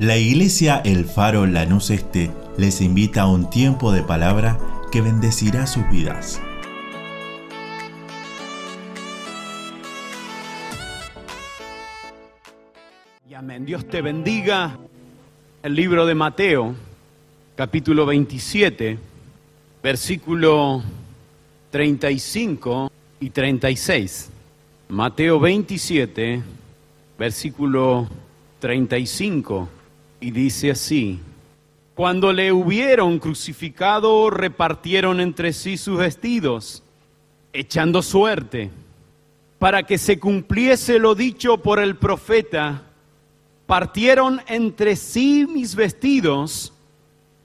La iglesia El Faro Lanús Este les invita a un tiempo de palabra que bendecirá sus vidas. Y amén. Dios te bendiga. El libro de Mateo, capítulo 27, versículo 35 y 36. Mateo 27, versículo 35 y dice así, cuando le hubieron crucificado, repartieron entre sí sus vestidos, echando suerte, para que se cumpliese lo dicho por el profeta, partieron entre sí mis vestidos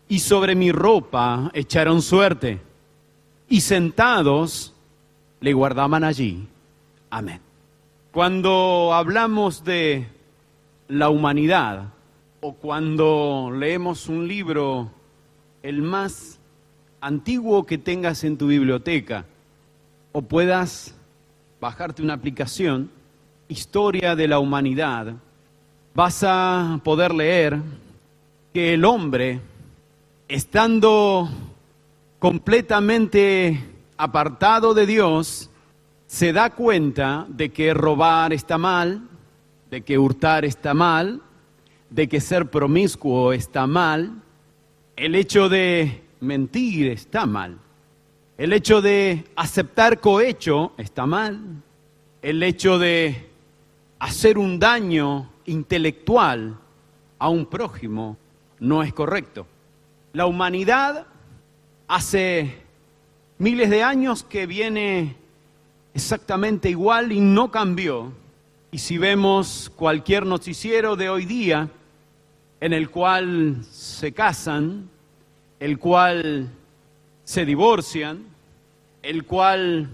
y sobre mi ropa echaron suerte, y sentados le guardaban allí. Amén. Cuando hablamos de la humanidad, o cuando leemos un libro, el más antiguo que tengas en tu biblioteca, o puedas bajarte una aplicación, Historia de la Humanidad, vas a poder leer que el hombre, estando completamente apartado de Dios, se da cuenta de que robar está mal, de que hurtar está mal, de que ser promiscuo está mal, el hecho de mentir está mal, el hecho de aceptar cohecho está mal, el hecho de hacer un daño intelectual a un prójimo no es correcto. La humanidad hace miles de años que viene exactamente igual y no cambió y si vemos cualquier noticiero de hoy día en el cual se casan, el cual se divorcian, el cual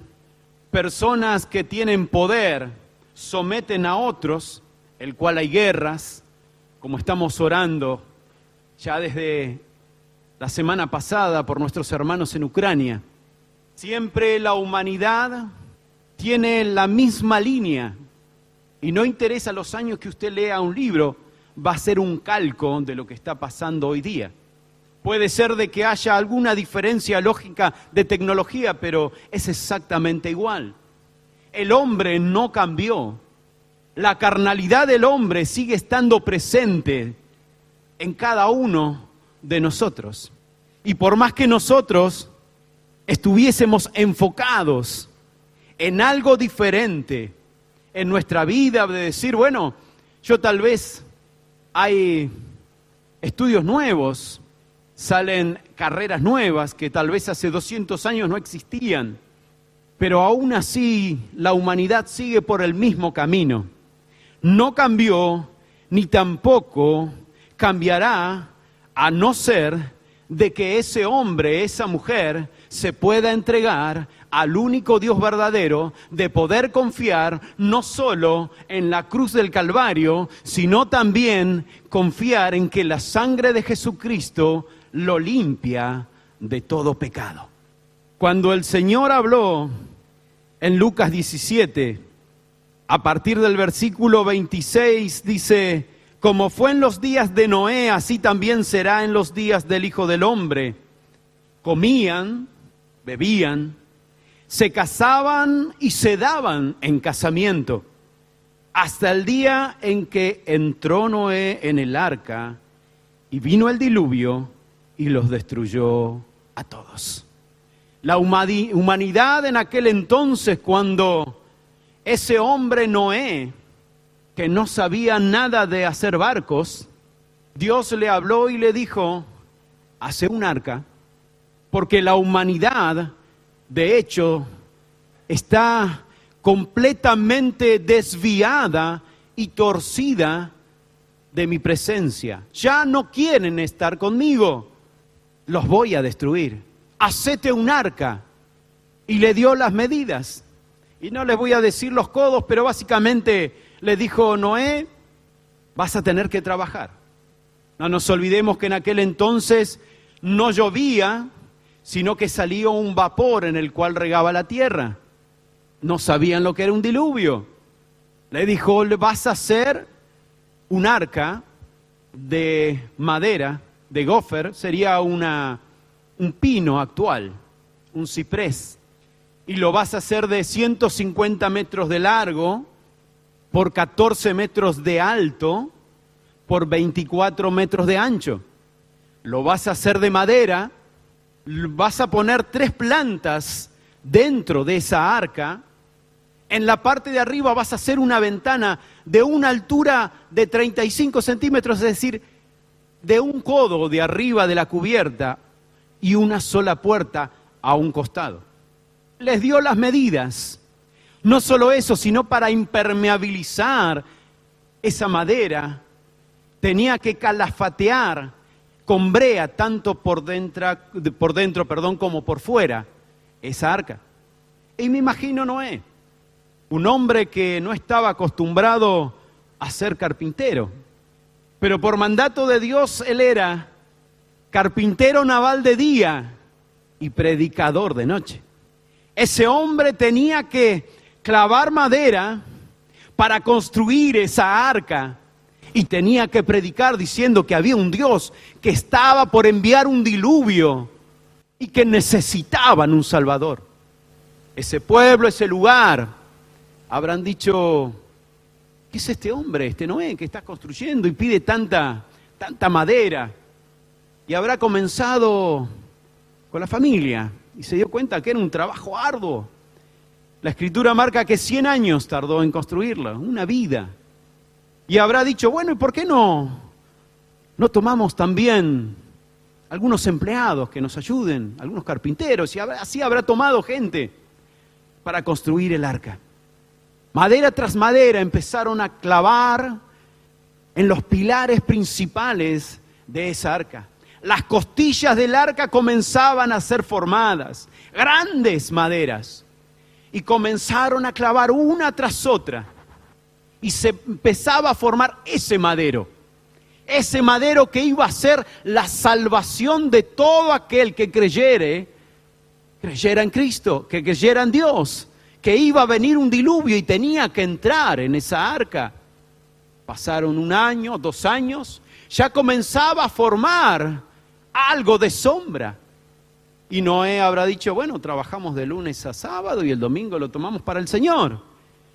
personas que tienen poder someten a otros, el cual hay guerras, como estamos orando ya desde la semana pasada por nuestros hermanos en Ucrania. Siempre la humanidad tiene la misma línea y no interesa los años que usted lea un libro, va a ser un calco de lo que está pasando hoy día. Puede ser de que haya alguna diferencia lógica de tecnología, pero es exactamente igual. El hombre no cambió. La carnalidad del hombre sigue estando presente en cada uno de nosotros. Y por más que nosotros estuviésemos enfocados en algo diferente, en nuestra vida, de decir, bueno, yo tal vez hay estudios nuevos, salen carreras nuevas que tal vez hace 200 años no existían, pero aún así la humanidad sigue por el mismo camino. No cambió ni tampoco cambiará a no ser de que ese hombre, esa mujer, se pueda entregar al único Dios verdadero, de poder confiar no solo en la cruz del Calvario, sino también confiar en que la sangre de Jesucristo lo limpia de todo pecado. Cuando el Señor habló en Lucas 17, a partir del versículo 26, dice, como fue en los días de Noé, así también será en los días del Hijo del Hombre. Comían, bebían, se casaban y se daban en casamiento, hasta el día en que entró Noé en el arca y vino el diluvio y los destruyó a todos. La humanidad en aquel entonces, cuando ese hombre Noé, que no sabía nada de hacer barcos, Dios le habló y le dijo, hace un arca, porque la humanidad de hecho, está completamente desviada y torcida de mi presencia. Ya no quieren estar conmigo. Los voy a destruir. Hacete un arca. Y le dio las medidas. Y no les voy a decir los codos, pero básicamente le dijo Noé, vas a tener que trabajar. No nos olvidemos que en aquel entonces no llovía, sino que salía un vapor en el cual regaba la tierra. No sabían lo que era un diluvio. Le dijo, vas a hacer un arca de madera, de gofer, sería una, un pino actual, un ciprés. Y lo vas a hacer de 150 metros de largo por 14 metros de alto por 24 metros de ancho. Lo vas a hacer de madera, vas a poner tres plantas dentro de esa arca. En la parte de arriba vas a hacer una ventana de una altura de 35 centímetros, es decir, de un codo de arriba de la cubierta y una sola puerta a un costado. Les dio las medidas. No solo eso, sino para impermeabilizar esa madera, tenía que calafatear tanto por dentro, por dentro perdón, como por fuera esa arca. Y me imagino Noé, un hombre que no estaba acostumbrado a ser carpintero, pero por mandato de Dios él era carpintero naval de día y predicador de noche. Ese hombre tenía que clavar madera para construir esa arca y tenía que predicar diciendo que había un Dios que estaba por enviar un diluvio y que necesitaban un Salvador. Ese pueblo, ese lugar, habrán dicho, ¿qué es este hombre, este Noé, que está construyendo y pide tanta, tanta madera? Y habrá comenzado con la familia y se dio cuenta que era un trabajo arduo. La escritura marca que 100 años tardó en construirla, una vida. Y habrá dicho, bueno, ¿y por qué no, no tomamos también algunos empleados que nos ayuden, algunos carpinteros? Y así habrá tomado gente para construir el arca. Madera tras madera empezaron a clavar en los pilares principales de esa arca. Las costillas del arca comenzaban a ser formadas, grandes maderas, y comenzaron a clavar una tras otra. Y se empezaba a formar ese madero, ese madero que iba a ser la salvación de todo aquel que creyere, creyera en Cristo, que creyera en Dios que iba a venir un diluvio y tenía que entrar en esa arca. Pasaron un año, dos años, ya comenzaba a formar algo de sombra. Y Noé habrá dicho, bueno, trabajamos de lunes a sábado y el domingo lo tomamos para el Señor.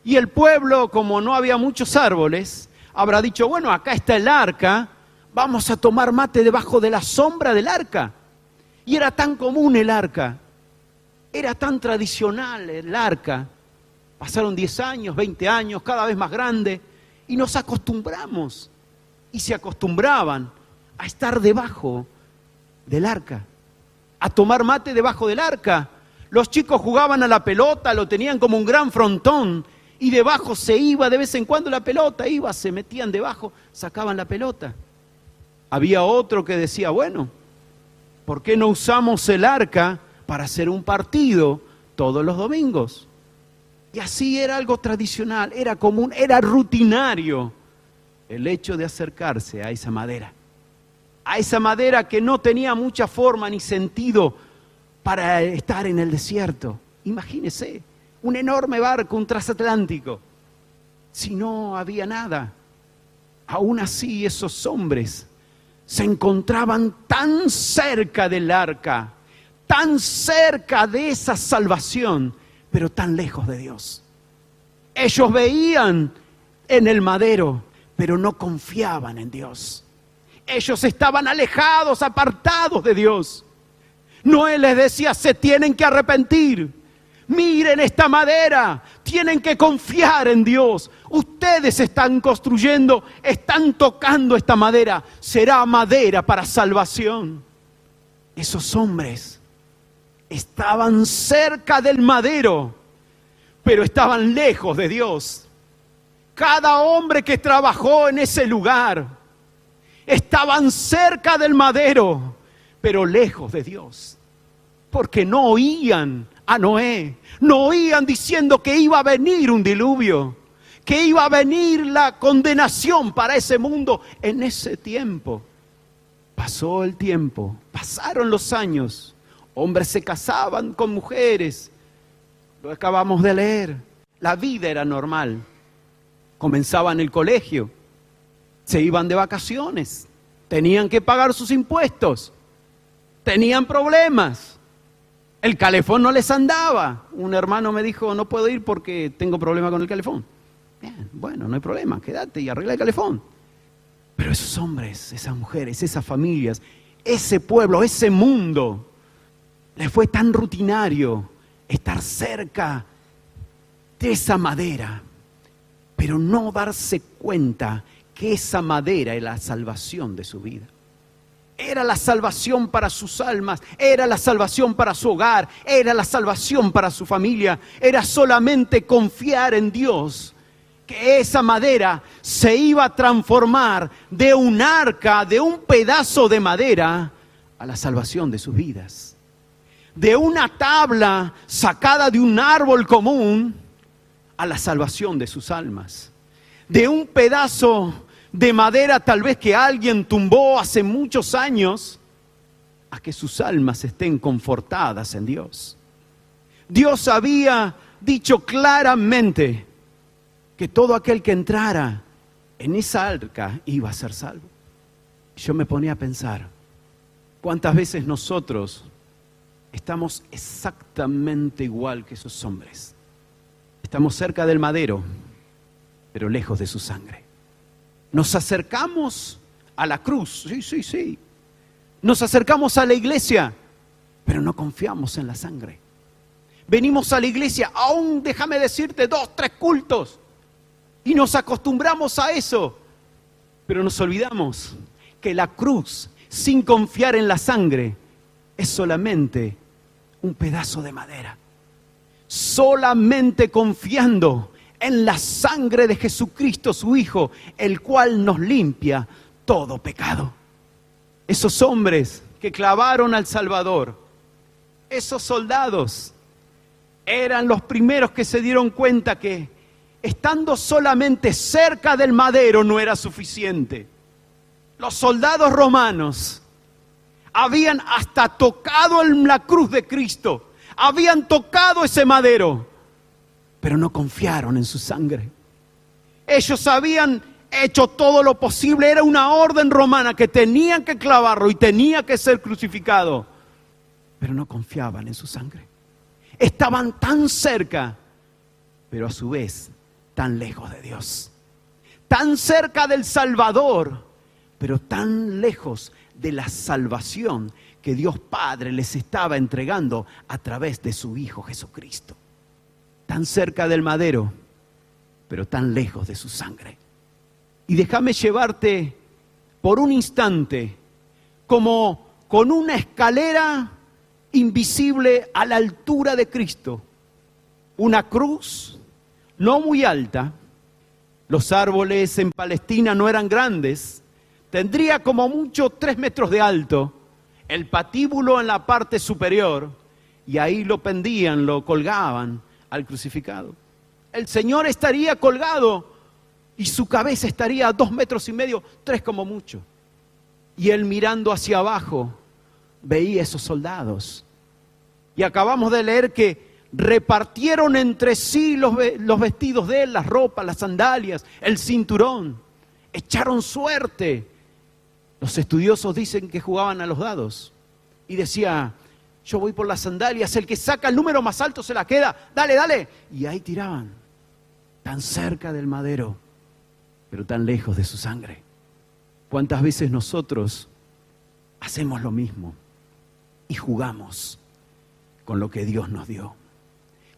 Y el pueblo, como no había muchos árboles, habrá dicho, bueno, acá está el arca, vamos a tomar mate debajo de la sombra del arca. Y era tan común el arca era tan tradicional el arca. Pasaron 10 años, 20 años, cada vez más grande, y nos acostumbramos. Y se acostumbraban a estar debajo del arca, a tomar mate debajo del arca. Los chicos jugaban a la pelota, lo tenían como un gran frontón, y debajo se iba de vez en cuando la pelota, iba, se metían debajo, sacaban la pelota. Había otro que decía, bueno, ¿por qué no usamos el arca para hacer un partido todos los domingos. Y así era algo tradicional, era común, era rutinario el hecho de acercarse a esa madera. A esa madera que no tenía mucha forma ni sentido para estar en el desierto. Imagínese, un enorme barco, un transatlántico. Si no había nada, aún así esos hombres se encontraban tan cerca del arca tan cerca de esa salvación, pero tan lejos de Dios. Ellos veían en el madero, pero no confiaban en Dios. Ellos estaban alejados, apartados de Dios. Noé les decía, se tienen que arrepentir. Miren esta madera, tienen que confiar en Dios. Ustedes están construyendo, están tocando esta madera. Será madera para salvación. Esos hombres estaban cerca del madero, pero estaban lejos de Dios. Cada hombre que trabajó en ese lugar estaban cerca del madero, pero lejos de Dios, porque no oían a Noé, no oían diciendo que iba a venir un diluvio, que iba a venir la condenación para ese mundo en ese tiempo. Pasó el tiempo, pasaron los años Hombres se casaban con mujeres. Lo acabamos de leer. La vida era normal. Comenzaban el colegio. se iban de vacaciones, tenían que pagar sus impuestos, tenían problemas. El calefón no les andaba. Un hermano me dijo, no puedo ir porque tengo problema con el calefón. Bien, bueno, no hay problema, quédate y arregla el calefón. Pero esos hombres, esas mujeres, esas familias, ese pueblo, ese mundo, les fue tan rutinario estar cerca de esa madera, pero no darse cuenta que esa madera era la salvación de su vida. Era la salvación para sus almas, era la salvación para su hogar, era la salvación para su familia, era solamente confiar en Dios que esa madera se iba a transformar de un arca, de un pedazo de madera, a la salvación de sus vidas. De una tabla sacada de un árbol común a la salvación de sus almas. De un pedazo de madera tal vez que alguien tumbó hace muchos años a que sus almas estén confortadas en Dios. Dios había dicho claramente que todo aquel que entrara en esa arca iba a ser salvo. Yo me ponía a pensar, ¿cuántas veces nosotros estamos exactamente igual que esos hombres? Estamos cerca del madero, pero lejos de su sangre. Nos acercamos a la cruz, sí, sí, sí. Nos acercamos a la iglesia, pero no confiamos en la sangre. Venimos a la iglesia, aún déjame decirte, dos, tres cultos, y nos acostumbramos a eso. Pero nos olvidamos que la cruz, sin confiar en la sangre, es solamente un pedazo de madera. Solamente confiando en la sangre de Jesucristo, su Hijo, el cual nos limpia todo pecado. Esos hombres que clavaron al Salvador, esos soldados, eran los primeros que se dieron cuenta que estando solamente cerca del madero no era suficiente. Los soldados romanos habían hasta tocado en la cruz de Cristo, habían tocado ese madero, pero no confiaron en su sangre. Ellos habían hecho todo lo posible, era una orden romana que tenían que clavarlo y tenía que ser crucificado, pero no confiaban en su sangre. Estaban tan cerca, pero a su vez tan lejos de Dios, tan cerca del Salvador, pero tan lejos de la salvación que Dios Padre les estaba entregando a través de su Hijo Jesucristo. Tan cerca del madero, pero tan lejos de su sangre. Y déjame llevarte por un instante como con una escalera invisible a la altura de Cristo, una cruz no muy alta, los árboles en Palestina no eran grandes, tendría como mucho tres metros de alto, el patíbulo en la parte superior, y ahí lo pendían, lo colgaban al crucificado. El Señor estaría colgado y su cabeza estaría a dos metros y medio, tres como mucho. Y él mirando hacia abajo veía esos soldados. Y acabamos de leer que repartieron entre sí los, vestidos de él, las ropas, las sandalias, el cinturón. Echaron suerte. Los estudiosos dicen que jugaban a los dados. Y decía, yo voy por las sandalias, el que saca el número más alto se la queda, dale, dale. Y ahí tiraban, tan cerca del madero, pero tan lejos de su sangre. ¿Cuántas veces nosotros hacemos lo mismo y jugamos con lo que Dios nos dio?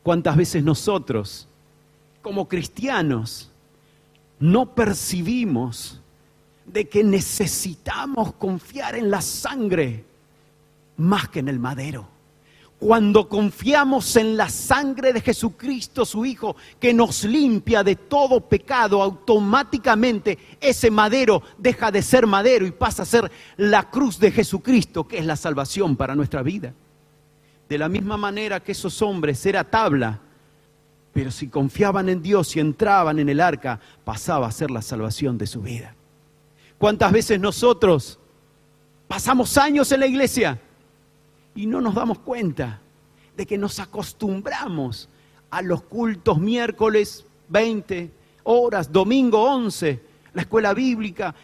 ¿Cuántas veces nosotros, como cristianos, no percibimos de que necesitamos confiar en la sangre más que en el madero? Cuando confiamos en la sangre de Jesucristo, su Hijo, que nos limpia de todo pecado, automáticamente ese madero deja de ser madero y pasa a ser la cruz de Jesucristo, que es la salvación para nuestra vida. De la misma manera que esos hombres era tabla, pero si confiaban en Dios y entraban en el arca, pasaba a ser la salvación de su vida. ¿Cuántas veces nosotros pasamos años en la iglesia y no nos damos cuenta de que nos acostumbramos a los cultos miércoles 20 horas, domingo 11, la escuela bíblica,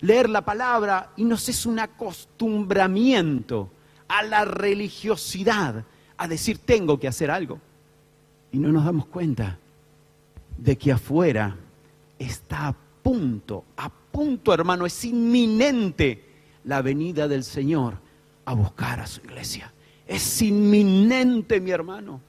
leer la palabra, y nos es un acostumbramiento a la religiosidad, a decir tengo que hacer algo. Y no nos damos cuenta de que afuera está a punto, a punto hermano, es inminente la venida del Señor a buscar a su iglesia. Es inminente mi hermano.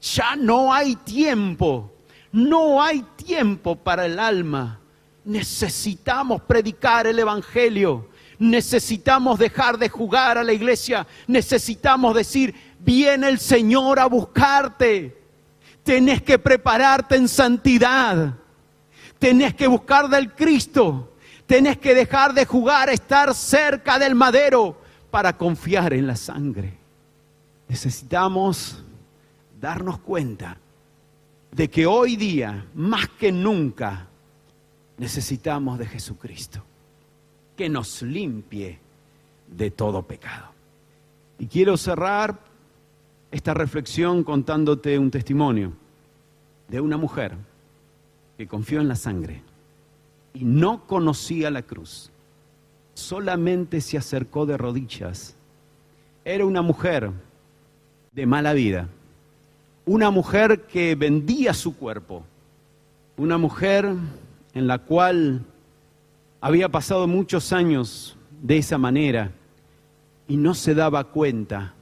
Ya no hay tiempo, no hay tiempo para el alma. Necesitamos predicar el Evangelio. Necesitamos dejar de jugar a la iglesia. Necesitamos decir, viene el Señor a buscarte. Tenés que prepararte en santidad. Tenés que buscar del Cristo. Tenés que dejar de jugar, estar cerca del madero para confiar en la sangre. Necesitamos darnos cuenta de que hoy día, más que nunca, necesitamos de Jesucristo, que nos limpie de todo pecado. Y quiero cerrar esta reflexión contándote un testimonio de una mujer que confió en la sangre y no conocía la cruz, solamente se acercó de rodillas. Era una mujer de mala vida, una mujer que vendía su cuerpo, una mujer en la cual había pasado muchos años de esa manera y no se daba cuenta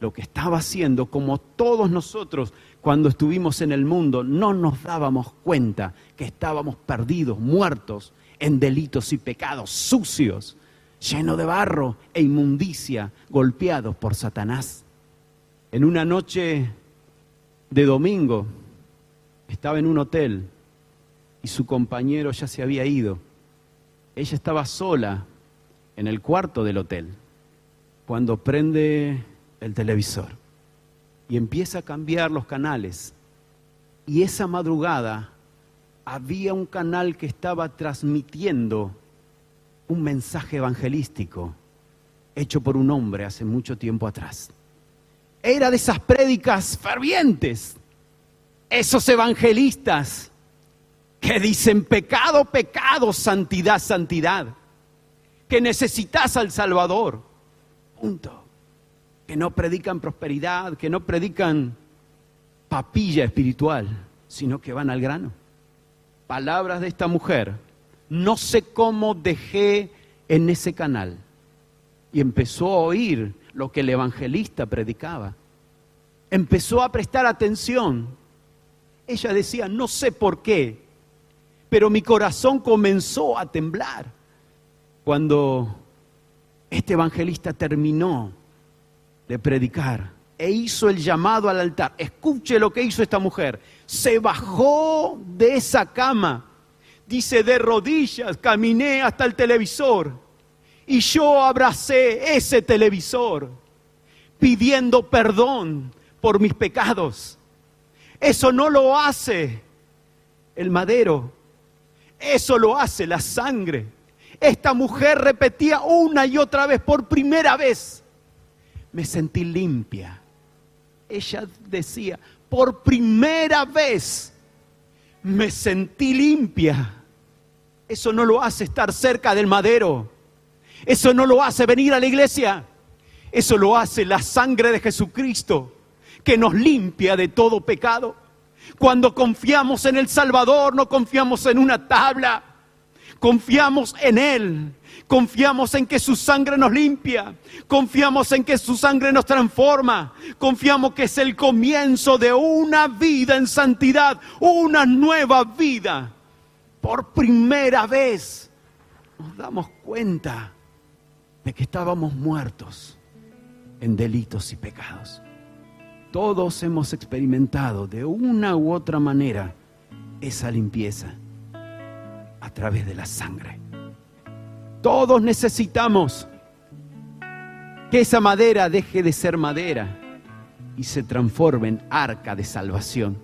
lo que estaba haciendo, como todos nosotros cuando estuvimos en el mundo no nos dábamos cuenta que estábamos perdidos, muertos en delitos y pecados, sucios, llenos de barro e inmundicia, golpeados por Satanás. En una noche de domingo estaba en un hotel y su compañero ya se había ido. Ella estaba sola en el cuarto del hotel cuando prende el televisor y empieza a cambiar los canales. Y esa madrugada había un canal que estaba transmitiendo un mensaje evangelístico hecho por un hombre hace mucho tiempo atrás era de esas prédicas fervientes, esos evangelistas que dicen pecado, pecado, santidad, santidad, que necesitas al Salvador. Punto. Que no predican prosperidad, que no predican papilla espiritual, sino que van al grano. Palabras de esta mujer. No sé cómo dejé en ese canal. Y empezó a oír lo que el evangelista predicaba. Empezó a prestar atención. Ella decía, no sé por qué, pero mi corazón comenzó a temblar cuando este evangelista terminó de predicar e hizo el llamado al altar. Escuche lo que hizo esta mujer. Se bajó de esa cama. Dice, de rodillas caminé hasta el televisor y yo abracé ese televisor pidiendo perdón por mis pecados. Eso no lo hace el madero, eso lo hace la sangre. Esta mujer repetía una y otra vez, por primera vez, me sentí limpia. Ella decía, por primera vez me sentí limpia. Eso no lo hace estar cerca del madero. Eso no lo hace venir a la iglesia. Eso lo hace la sangre de Jesucristo que nos limpia de todo pecado. Cuando confiamos en el Salvador, no confiamos en una tabla, confiamos en Él. Confiamos en que su sangre nos limpia. Confiamos en que su sangre nos transforma. Confiamos que es el comienzo de una vida en santidad, una nueva vida. Por primera vez nos damos cuenta de que estábamos muertos en delitos y pecados. Todos hemos experimentado de una u otra manera esa limpieza a través de la sangre. Todos necesitamos que esa madera deje de ser madera y se transforme en arca de salvación.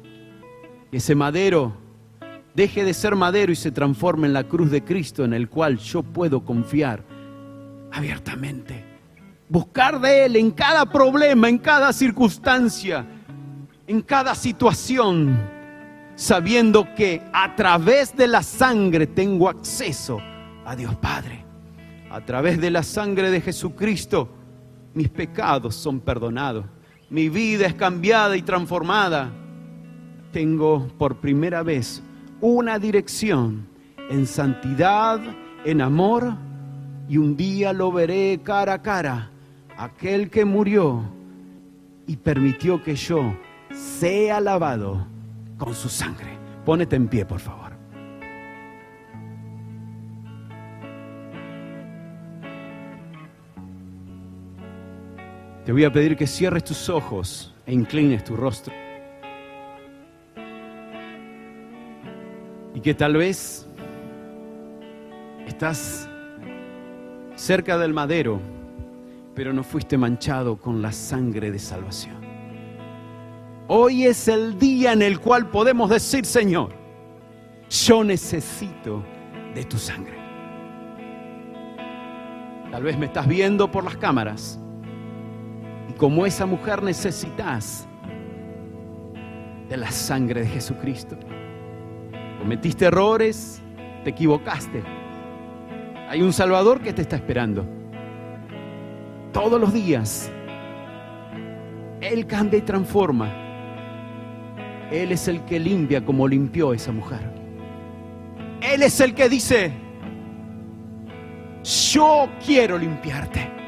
Que ese madero deje de ser madero y se transforme en la cruz de Cristo en el cual yo puedo confiar abiertamente. Buscar de Él en cada problema, en cada circunstancia, en cada situación. sabiendo que a través de la sangre tengo acceso a Dios Padre. A través de la sangre de Jesucristo, mis pecados son perdonados. Mi vida es cambiada y transformada. Tengo por primera vez una dirección en santidad, en amor, y un día lo veré cara a cara, aquel que murió y permitió que yo sea lavado con su sangre. Pónete en pie, por favor. Te voy a pedir que cierres tus ojos e inclines tu rostro. Y que tal vez estás cerca del madero, pero no fuiste manchado con la sangre de salvación. Hoy es el día en el cual podemos decir, Señor, yo necesito de tu sangre. Tal vez me estás viendo por las cámaras como esa mujer necesitas de la sangre de Jesucristo. Cometiste errores, te equivocaste. Hay un Salvador que te está esperando. Todos los días. Él cambia y transforma. Él es el que limpia como limpió esa mujer. Él es el que dice, yo quiero limpiarte.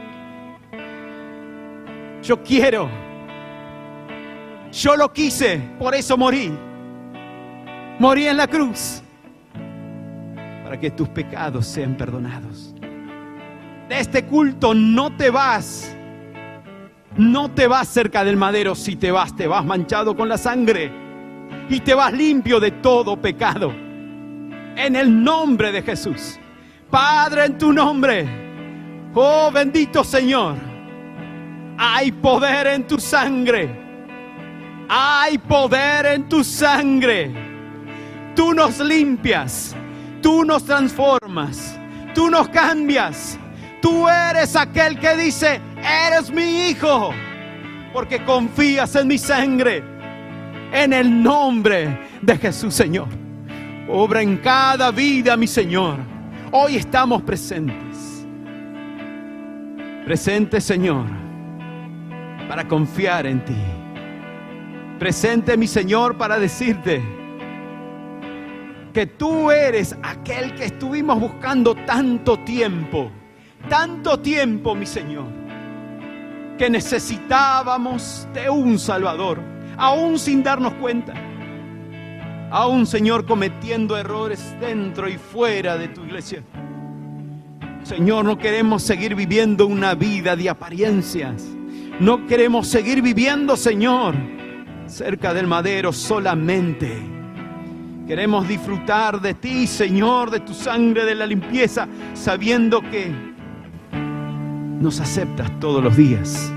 Yo quiero. Yo lo quise, por eso morí. Morí en la cruz para que tus pecados sean perdonados. De este culto no te vas. No te vas cerca del madero. Si te vas, te vas manchado con la sangre. Y te vas limpio de todo pecado. En el nombre de Jesús. Padre, en tu nombre. Oh bendito Señor. Hay poder en tu sangre. Hay poder en tu sangre. Tú nos limpias. Tú nos transformas, tú nos cambias. Tú eres aquel que dice, eres mi hijo, porque confías en mi sangre. En el nombre de Jesús, Señor. Obra en cada vida, mi Señor. Hoy estamos presentes. Presente, Señor, para confiar en ti. Presente, mi Señor, para decirte, que tú eres aquel que estuvimos buscando tanto tiempo, tanto tiempo, mi Señor, que necesitábamos de un Salvador, aún sin darnos cuenta, aún, Señor, cometiendo errores dentro y fuera de tu iglesia. Señor, no queremos seguir viviendo una vida de apariencias. No queremos seguir viviendo, Señor, cerca del madero solamente Queremos disfrutar de ti, Señor, de tu sangre, de la limpieza, sabiendo que nos aceptas todos los días.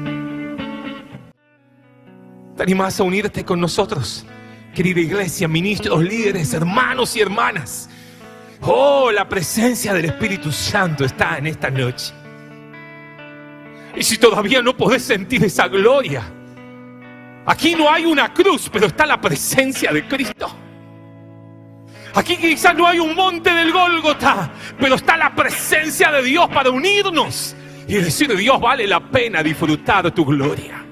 ¿Te animás a unirte con nosotros? Querida iglesia, ministros, líderes, hermanos y hermanas. Oh, la presencia del Espíritu Santo está en esta noche. Y si todavía no podés sentir esa gloria, aquí no hay una cruz, pero está la presencia de Cristo. Aquí quizás no hay un monte del Gólgota, pero está la presencia de Dios para unirnos y decir, Dios vale la pena disfrutar tu gloria.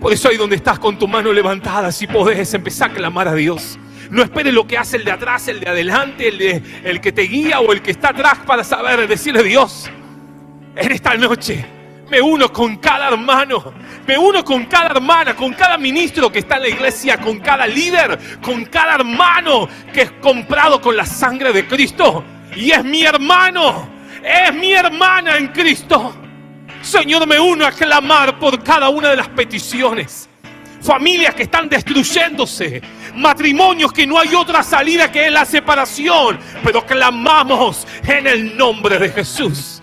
Por eso ahí donde estás con tu mano levantada, si podés empezar a clamar a Dios. No esperes lo que hace el de atrás, el de adelante, el, de, el que te guía o el que está atrás para saber decirle Dios, en esta noche me uno con cada hermano, me uno con cada hermana, con cada ministro que está en la iglesia, con cada líder, con cada hermano que es comprado con la sangre de Cristo. Y es mi hermano, es mi hermana en Cristo. Señor, me uno a clamar por cada una de las peticiones. Familias que están destruyéndose, matrimonios que no hay otra salida que la separación, pero clamamos en el nombre de Jesús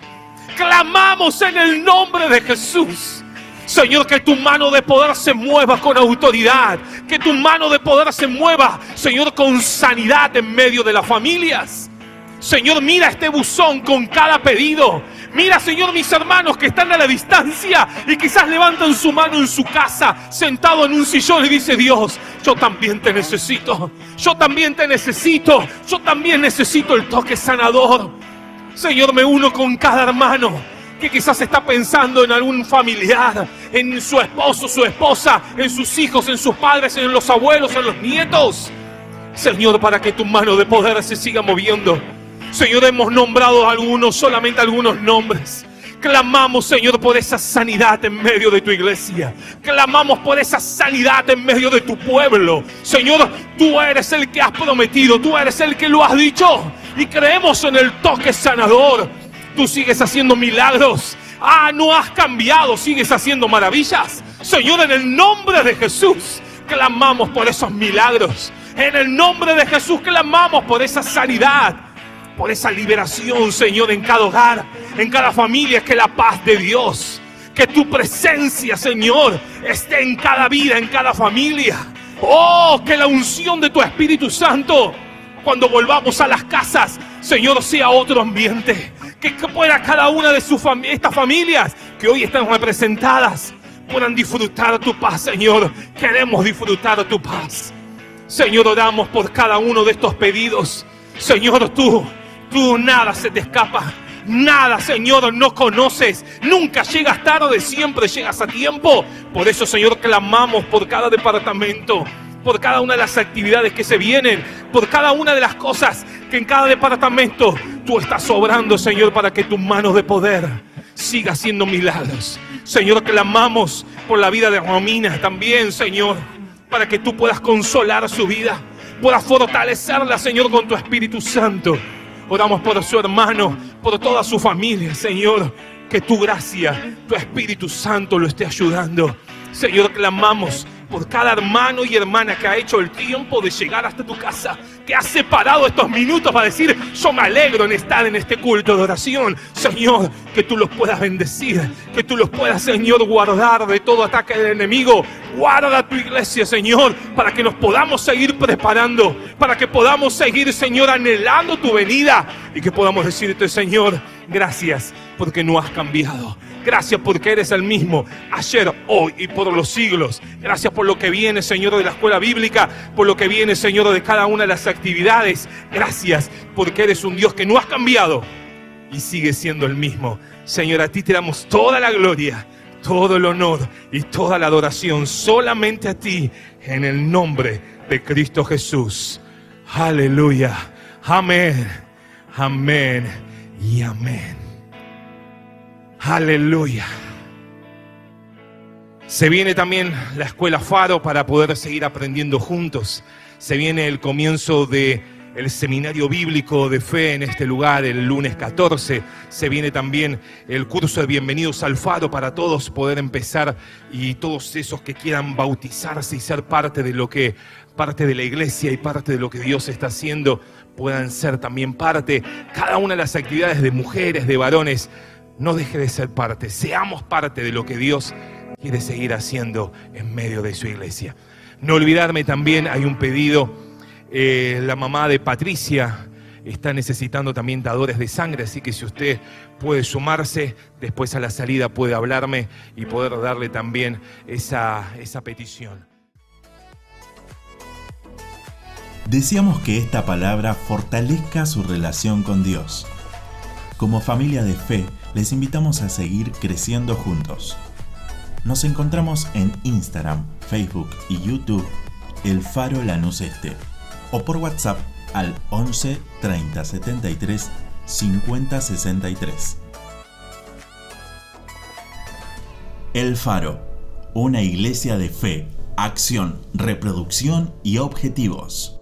clamamos en el nombre de Jesús. Señor, que tu mano de poder se mueva con autoridad. Que tu mano de poder se mueva, Señor, con sanidad en medio de las familias. Señor, mira este buzón con cada pedido. Mira, Señor, mis hermanos que están a la distancia y quizás levantan su mano en su casa, sentado en un sillón y dice, Dios, yo también te necesito. Yo también te necesito. Yo también necesito el toque sanador. Señor, me uno con cada hermano que quizás está pensando en algún familiar, en su esposo, su esposa, en sus hijos, en sus padres, en los abuelos, en los nietos. Señor, para que tu mano de poder se siga moviendo. Señor, hemos nombrado algunos, solamente algunos nombres. Clamamos, Señor, por esa sanidad en medio de tu iglesia. Clamamos por esa sanidad en medio de tu pueblo. Señor, tú eres el que has prometido, tú eres el que lo has dicho. Y creemos en el toque sanador. Tú sigues haciendo milagros. Ah, no has cambiado, sigues haciendo maravillas. Señor, en el nombre de Jesús, clamamos por esos milagros. En el nombre de Jesús clamamos por esa sanidad por esa liberación, Señor, en cada hogar, en cada familia, que la paz de Dios, que tu presencia, Señor, esté en cada vida, en cada familia. Oh, que la unción de tu Espíritu Santo, cuando volvamos a las casas, Señor, sea otro ambiente. Que, pueda cada una de sus estas familias que hoy están representadas puedan disfrutar tu paz, Señor. Queremos disfrutar tu paz. Señor, oramos por cada uno de estos pedidos. Señor, tú Tú nada se te escapa. Nada, Señor, no conoces. Nunca llegas tarde, siempre llegas a tiempo. Por eso, Señor, clamamos por cada departamento, por cada una de las actividades que se vienen, por cada una de las cosas que en cada departamento tú estás obrando, Señor, para que tus manos de poder siga haciendo milagros. Señor, clamamos por la vida de Romina también, Señor, para que tú puedas consolar su vida, puedas fortalecerla, Señor, con tu Espíritu Santo. Oramos por su hermano, por toda su familia, Señor. Que tu gracia, tu Espíritu Santo lo esté ayudando. Señor, clamamos por cada hermano y hermana que ha hecho el tiempo de llegar hasta tu casa, que ha separado estos minutos para decir, yo me alegro en estar en este culto de oración. Señor, que tú los puedas bendecir, que tú los puedas, Señor, guardar de todo ataque del enemigo. Guarda tu iglesia, Señor, para que nos podamos seguir preparando, para que podamos seguir, Señor, anhelando tu venida y que podamos decirte, Señor, gracias porque no has cambiado. Gracias porque eres el mismo ayer, hoy y por los siglos. Gracias por lo que viene, Señor, de la escuela bíblica, por lo que viene, Señor, de cada una de las actividades. Gracias porque eres un Dios que no has cambiado y sigue siendo el mismo. Señor, a ti te damos toda la gloria, todo el honor y toda la adoración solamente a ti en el nombre de Cristo Jesús. Aleluya. Amén. Amén y amén. Aleluya. Se viene también la escuela Faro para poder seguir aprendiendo juntos. Se viene el comienzo de el seminario bíblico de fe en este lugar el lunes 14. Se viene también el curso de bienvenidos al Faro para todos poder empezar y todos esos que quieran bautizarse y ser parte de lo que parte de la iglesia y parte de lo que Dios está haciendo puedan ser también parte cada una de las actividades de mujeres, de varones no deje de ser parte, seamos parte de lo que Dios quiere seguir haciendo en medio de su iglesia. No olvidarme también, hay un pedido, eh, la mamá de Patricia está necesitando también dadores de sangre, así que si usted puede sumarse, después a la salida puede hablarme y poder darle también esa, esa petición. Deseamos que esta palabra fortalezca su relación con Dios. Como familia de fe, les invitamos a seguir creciendo juntos. Nos encontramos en Instagram, Facebook y YouTube, El Faro Lanús Este, o por WhatsApp al 11 30 73 50 63. El Faro, una iglesia de fe, acción, reproducción y objetivos.